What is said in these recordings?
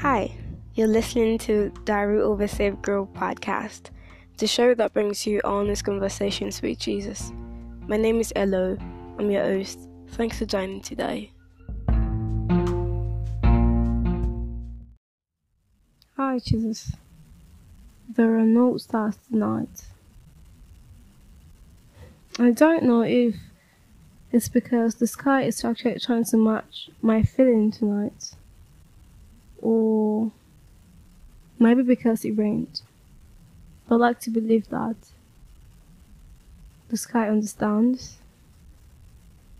Hi, you're listening to Diary a Saved Girl podcast, the show that brings you honest conversations with Jesus. My name is Elo. I'm your host. Thanks for joining today. Hi, Jesus. There are no stars tonight. I don't know if it's because the sky is actually trying to match my feeling tonight, or maybe because it rained. I like to believe that the sky understands,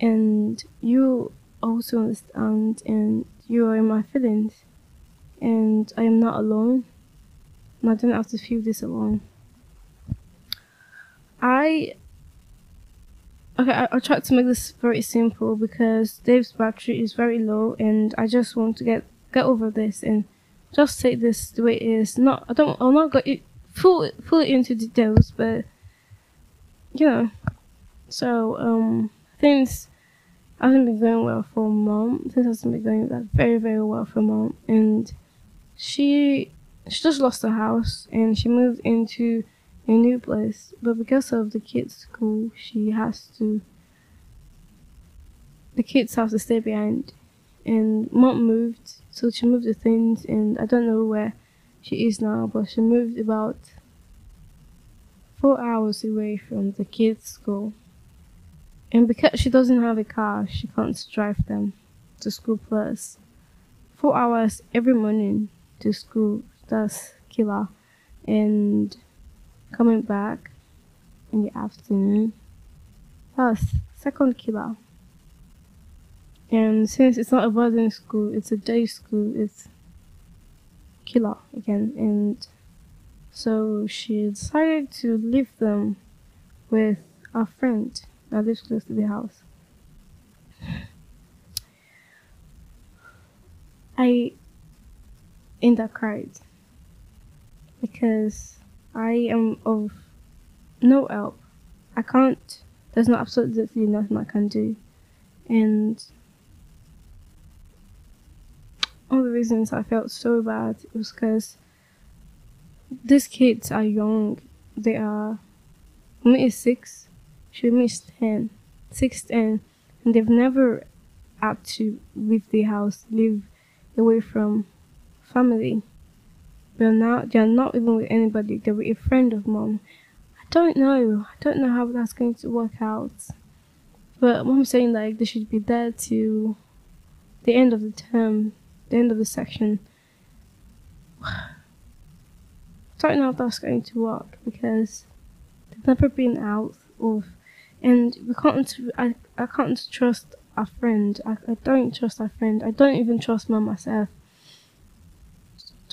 and you also understand, and you are in my feelings, and I am not alone, and I don't have to feel this alone. I Okay, I, will try to make this very simple because Dave's battery is very low, and I just want to get get over this and just take this the way it is. Not, I don't, I'll not go it, full full into details, but you know. So um, things haven't been going well for mom. Things hasn't been going like very very well for mom, and she she just lost her house and she moved into a new place, but because of the kids' school, she has to. The kids have to stay behind, and mom moved, so she moved the things, and I don't know where she is now, but she moved about four hours away from the kids' school. And because she doesn't have a car, she can't drive them to school plus four hours every morning to school. That's killer. And coming back in the afternoon. That's second killer. And since it's not a boarding school, it's a day school, it's killer again. And so she decided to leave them with a friend that lives close to the house. I end up cried because I am of no help. I can't, there's not absolutely nothing I can do. And all the reasons I felt so bad was because these kids are young. They are, me is six, she is ten, six, ten, and they've never had to leave the house, live away from family. They're they're not even with anybody. They're with a friend of mom. I don't know. I don't know how that's going to work out. But mom's saying like they should be there to the end of the term, the end of the section. Don't know if that's going to work because they've never been out of, and we can't. I I can't trust a friend. I, I don't trust a friend. I don't even trust mom myself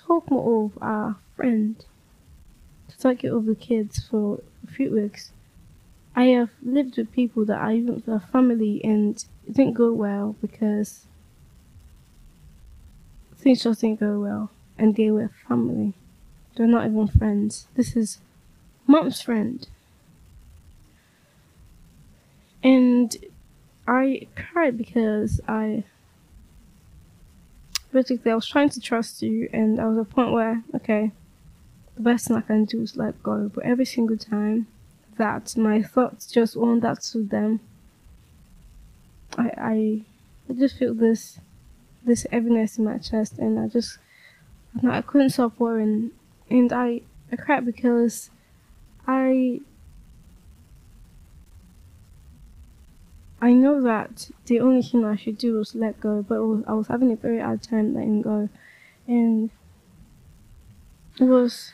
talk more of our friend to take care of the kids for a few weeks. I have lived with people that I even a family and it didn't go well because things just didn't go well and they were family. They're not even friends. This is mom's friend. And I cried because I basically I was trying to trust you and I was at a point where, okay, the best thing I can do is let go. But every single time that my thoughts just that to them, I I I just feel this this heaviness in my chest and I just I couldn't stop worrying. And I I cried because I I know that the only thing I should do was let go, but was, I was having a very hard time letting go, and it was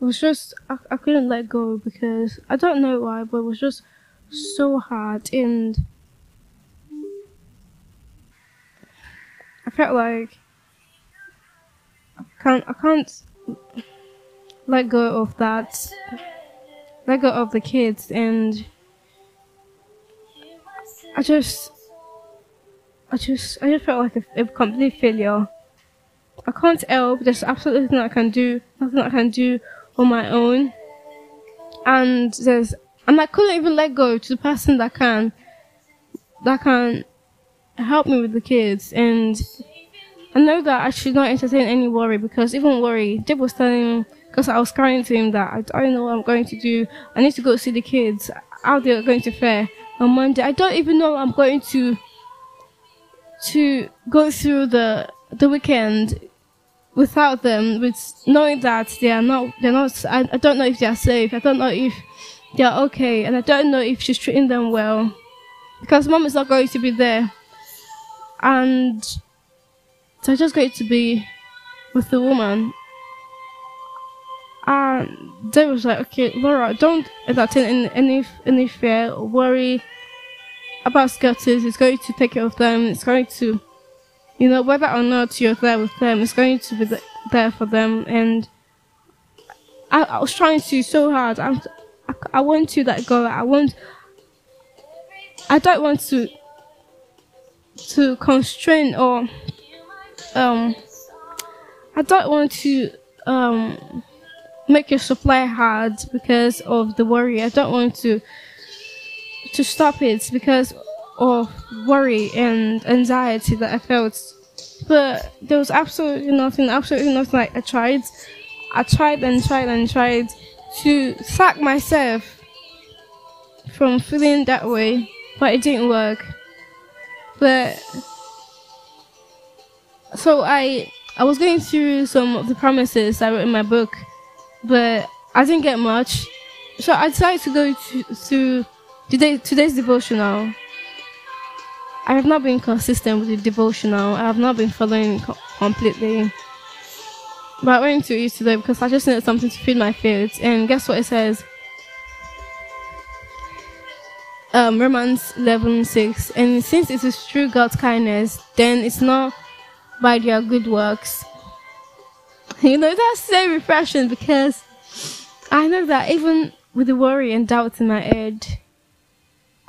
it was just I, I couldn't let go because I don't know why, but it was just so hard, and I felt like I can't I can't let go of that, let go of the kids and I just, I just, I just felt like a, a complete failure. I can't help. There's absolutely nothing I can do. Nothing I can do on my own. And there's, and I couldn't even let go to the person that can, that can help me with the kids. And I know that I should not entertain any worry because even worry, Dib was telling because I was crying to him that I don't know what I'm going to do. I need to go see the kids. How they're going to fare on Monday. I don't even know I'm going to to go through the the weekend without them, with knowing that they are not they're not. I, I don't know if they are safe. I don't know if they are okay, and I don't know if she's treating them well because mom is not going to be there, and so I just going to be with the woman. And they was like, okay, Laura, don't entertain any any, any fear or worry about Scotties. It's going to take care of them. It's going to, you know, whether or not you're there with them, it's going to be there for them. And I, I was trying to so hard. I'm, I, I want to let go. I want. I don't want to to constrain or um. I don't want to um make your supply hard because of the worry. I don't want to to stop it because of worry and anxiety that I felt. But there was absolutely nothing, absolutely nothing. Like I tried, I tried and tried and tried to sack myself from feeling that way, but it didn't work. But so I I was going through some of the promises I wrote in my book, but I didn't get much. So I decided to go to, through today, today's devotional. I have not been consistent with the devotional. I have not been following co- completely. But I went to it today because I just needed something to feed my faith. And guess what it says? Um, Romans 11 6. And since it is through God's kindness, then it's not by their good works. You know, that's so refreshing because I know that even with the worry and doubt in my head,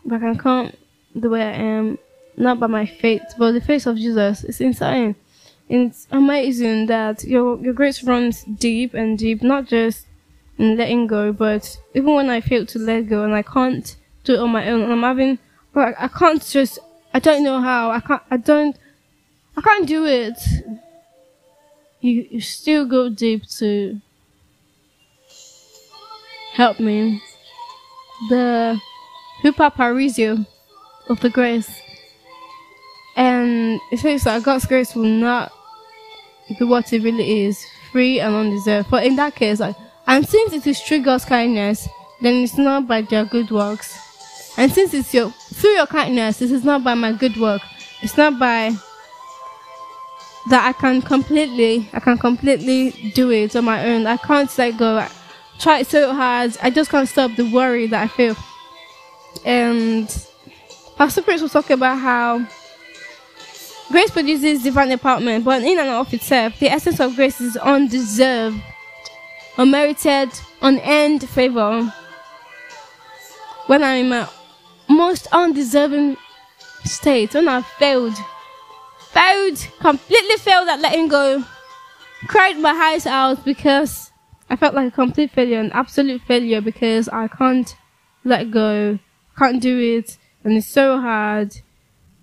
but I can come the way I am, not by my faith, but the face of Jesus. It's insane. It's amazing that your your grace runs deep and deep, not just in letting go, but even when I fail to let go and I can't do it on my own, and I'm having like I can't just I don't know how I can't I don't I can't do it. You you still go deep to help me. The Hupa Parisio of the grace. And it says that God's grace will not be what it really is, free and undeserved. But in that case, like, and since it is true God's kindness, then it's not by their good works. And since it's your through your kindness, this is not by my good work. It's not by that I can completely, I can completely do it on my own. I can't let go. I try so hard. I just can't stop the worry that I feel. And Pastor Prince was talking about how grace produces divine empowerment, but in and of itself, the essence of grace is undeserved, unmerited, unearned favor. When I'm in my most undeserving state, when I've failed, failed, completely failed at letting go, cried my eyes out because I felt like a complete failure, an absolute failure because I can't let go, can't do it, and it's so hard.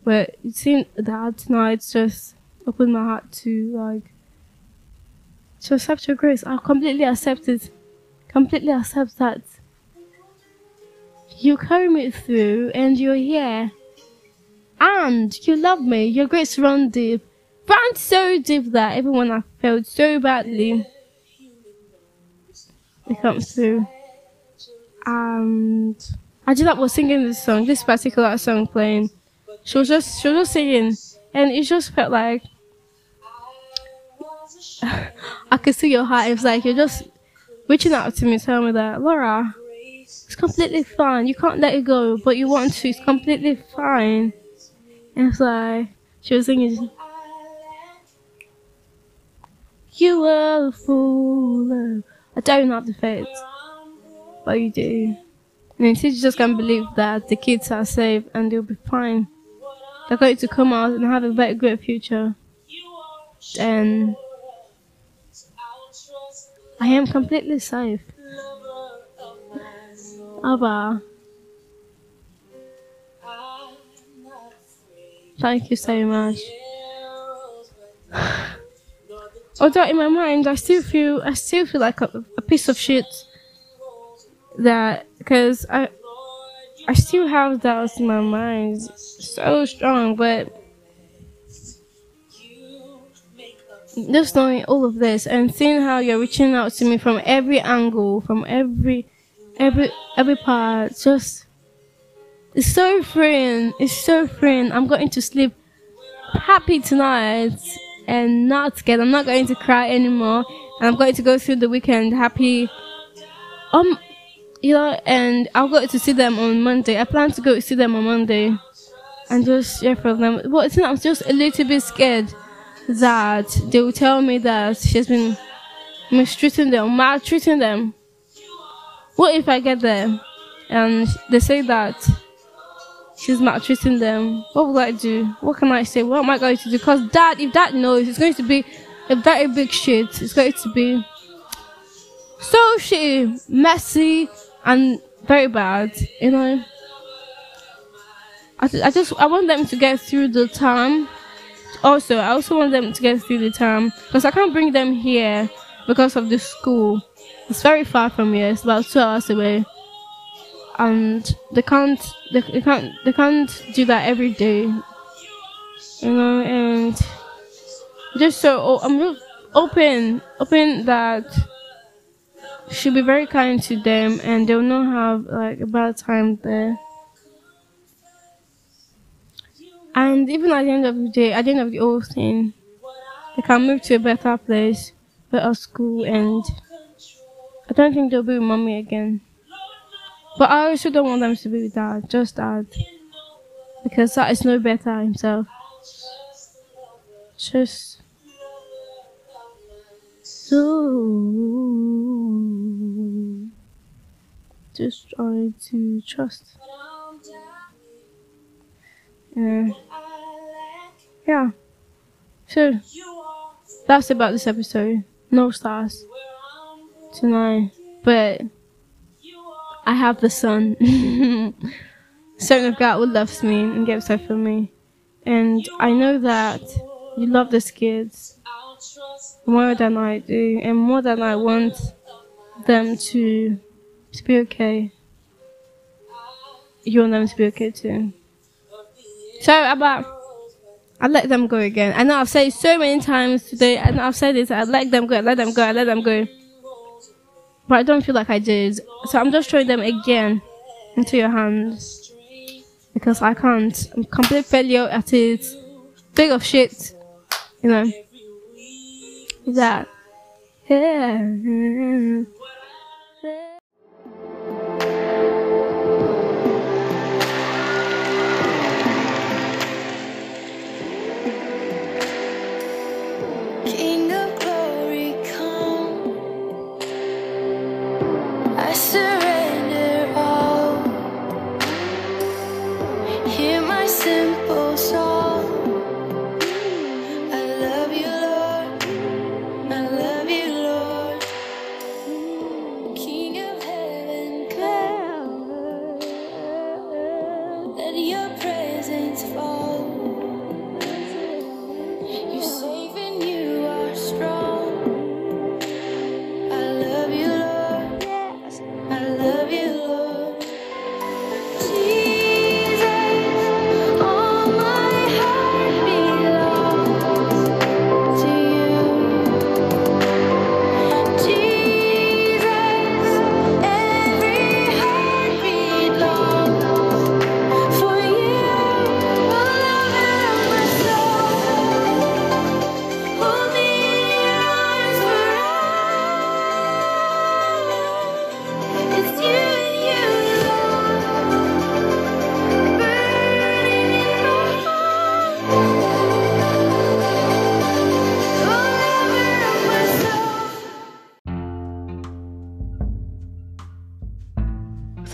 But it seemed that tonight just opened my heart to like to accept your grace. I completely accept it, completely accept that you carry me through and you're here and you love me. Your grace run deep. Run so deep that when I failed so badly, it comes through. And I just like was singing this song, this particular song playing. She was just she was just singing and it just felt like I could see your heart. It was like you're just reaching out to me, telling me that Laura, it's completely fine. You can't let it go, but you want to. It's completely fine. And it's like she was singing. You were a fool. I don't have the faith, but you do. And teachers just can't believe that the kids are safe and they'll be fine. They're going to come out and have a very great future. And I am completely safe. Abba. Thank you so much. although in my mind I still feel I still feel like a, a piece of shit that because I I still have doubts in my mind so strong, but just knowing all of this and seeing how you're reaching out to me from every angle, from every every every part, just it's so freeing. It's so freeing. I'm going to sleep happy tonight and not scared. I'm not going to cry anymore. And I'm going to go through the weekend happy. Um, you know, and I'll go to see them on Monday. I plan to go see them on Monday and just hear from them. But I'm just a little bit scared that they will tell me that she's been mistreating them, maltreating them. What if I get there and they say that she's maltreating them? What will I do? What can I say? What am I going to do? Because dad, if dad knows, it's going to be a very big shit. It's going to be so shitty, messy, and very bad, you know. I, I just I want them to get through the time also, I also want them to get through the term because I can't bring them here because of the school. It's very far from here. It's about two hours away, and they can't they, they can't they can't do that every day. You know, and just so oh, I'm real open, open that she'll be very kind to them, and they'll not have like a bad time there. And even at the end of the day, at the end of the whole thing, they can move to a better place, better school, and I don't think they'll be with mommy again. But I also don't want them to be with dad, just dad. Because that is no better himself. Just so just trying to trust. Yeah yeah. So that's about this episode. No stars tonight, but I have the son, son of God who loves me and gives up for me, and I know that you love these kids more than I do, and more than I want them to to be okay. You want them to be okay too. So about I let them go again. I know I've said so many times today, and I've said this. I let them go. I let them go. I let them go. But I don't feel like I did. So I'm just throwing them again into your hands because I can't. I'm complete failure at it. Big of shit. You know. That. Yeah.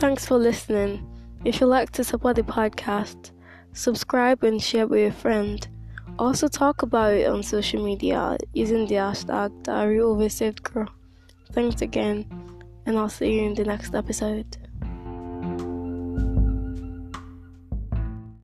Thanks for listening. If you like to support the podcast, subscribe and share with a friend. Also talk about it on social media using the hashtag Diary of a Saved Girl. Thanks again, and I'll see you in the next episode.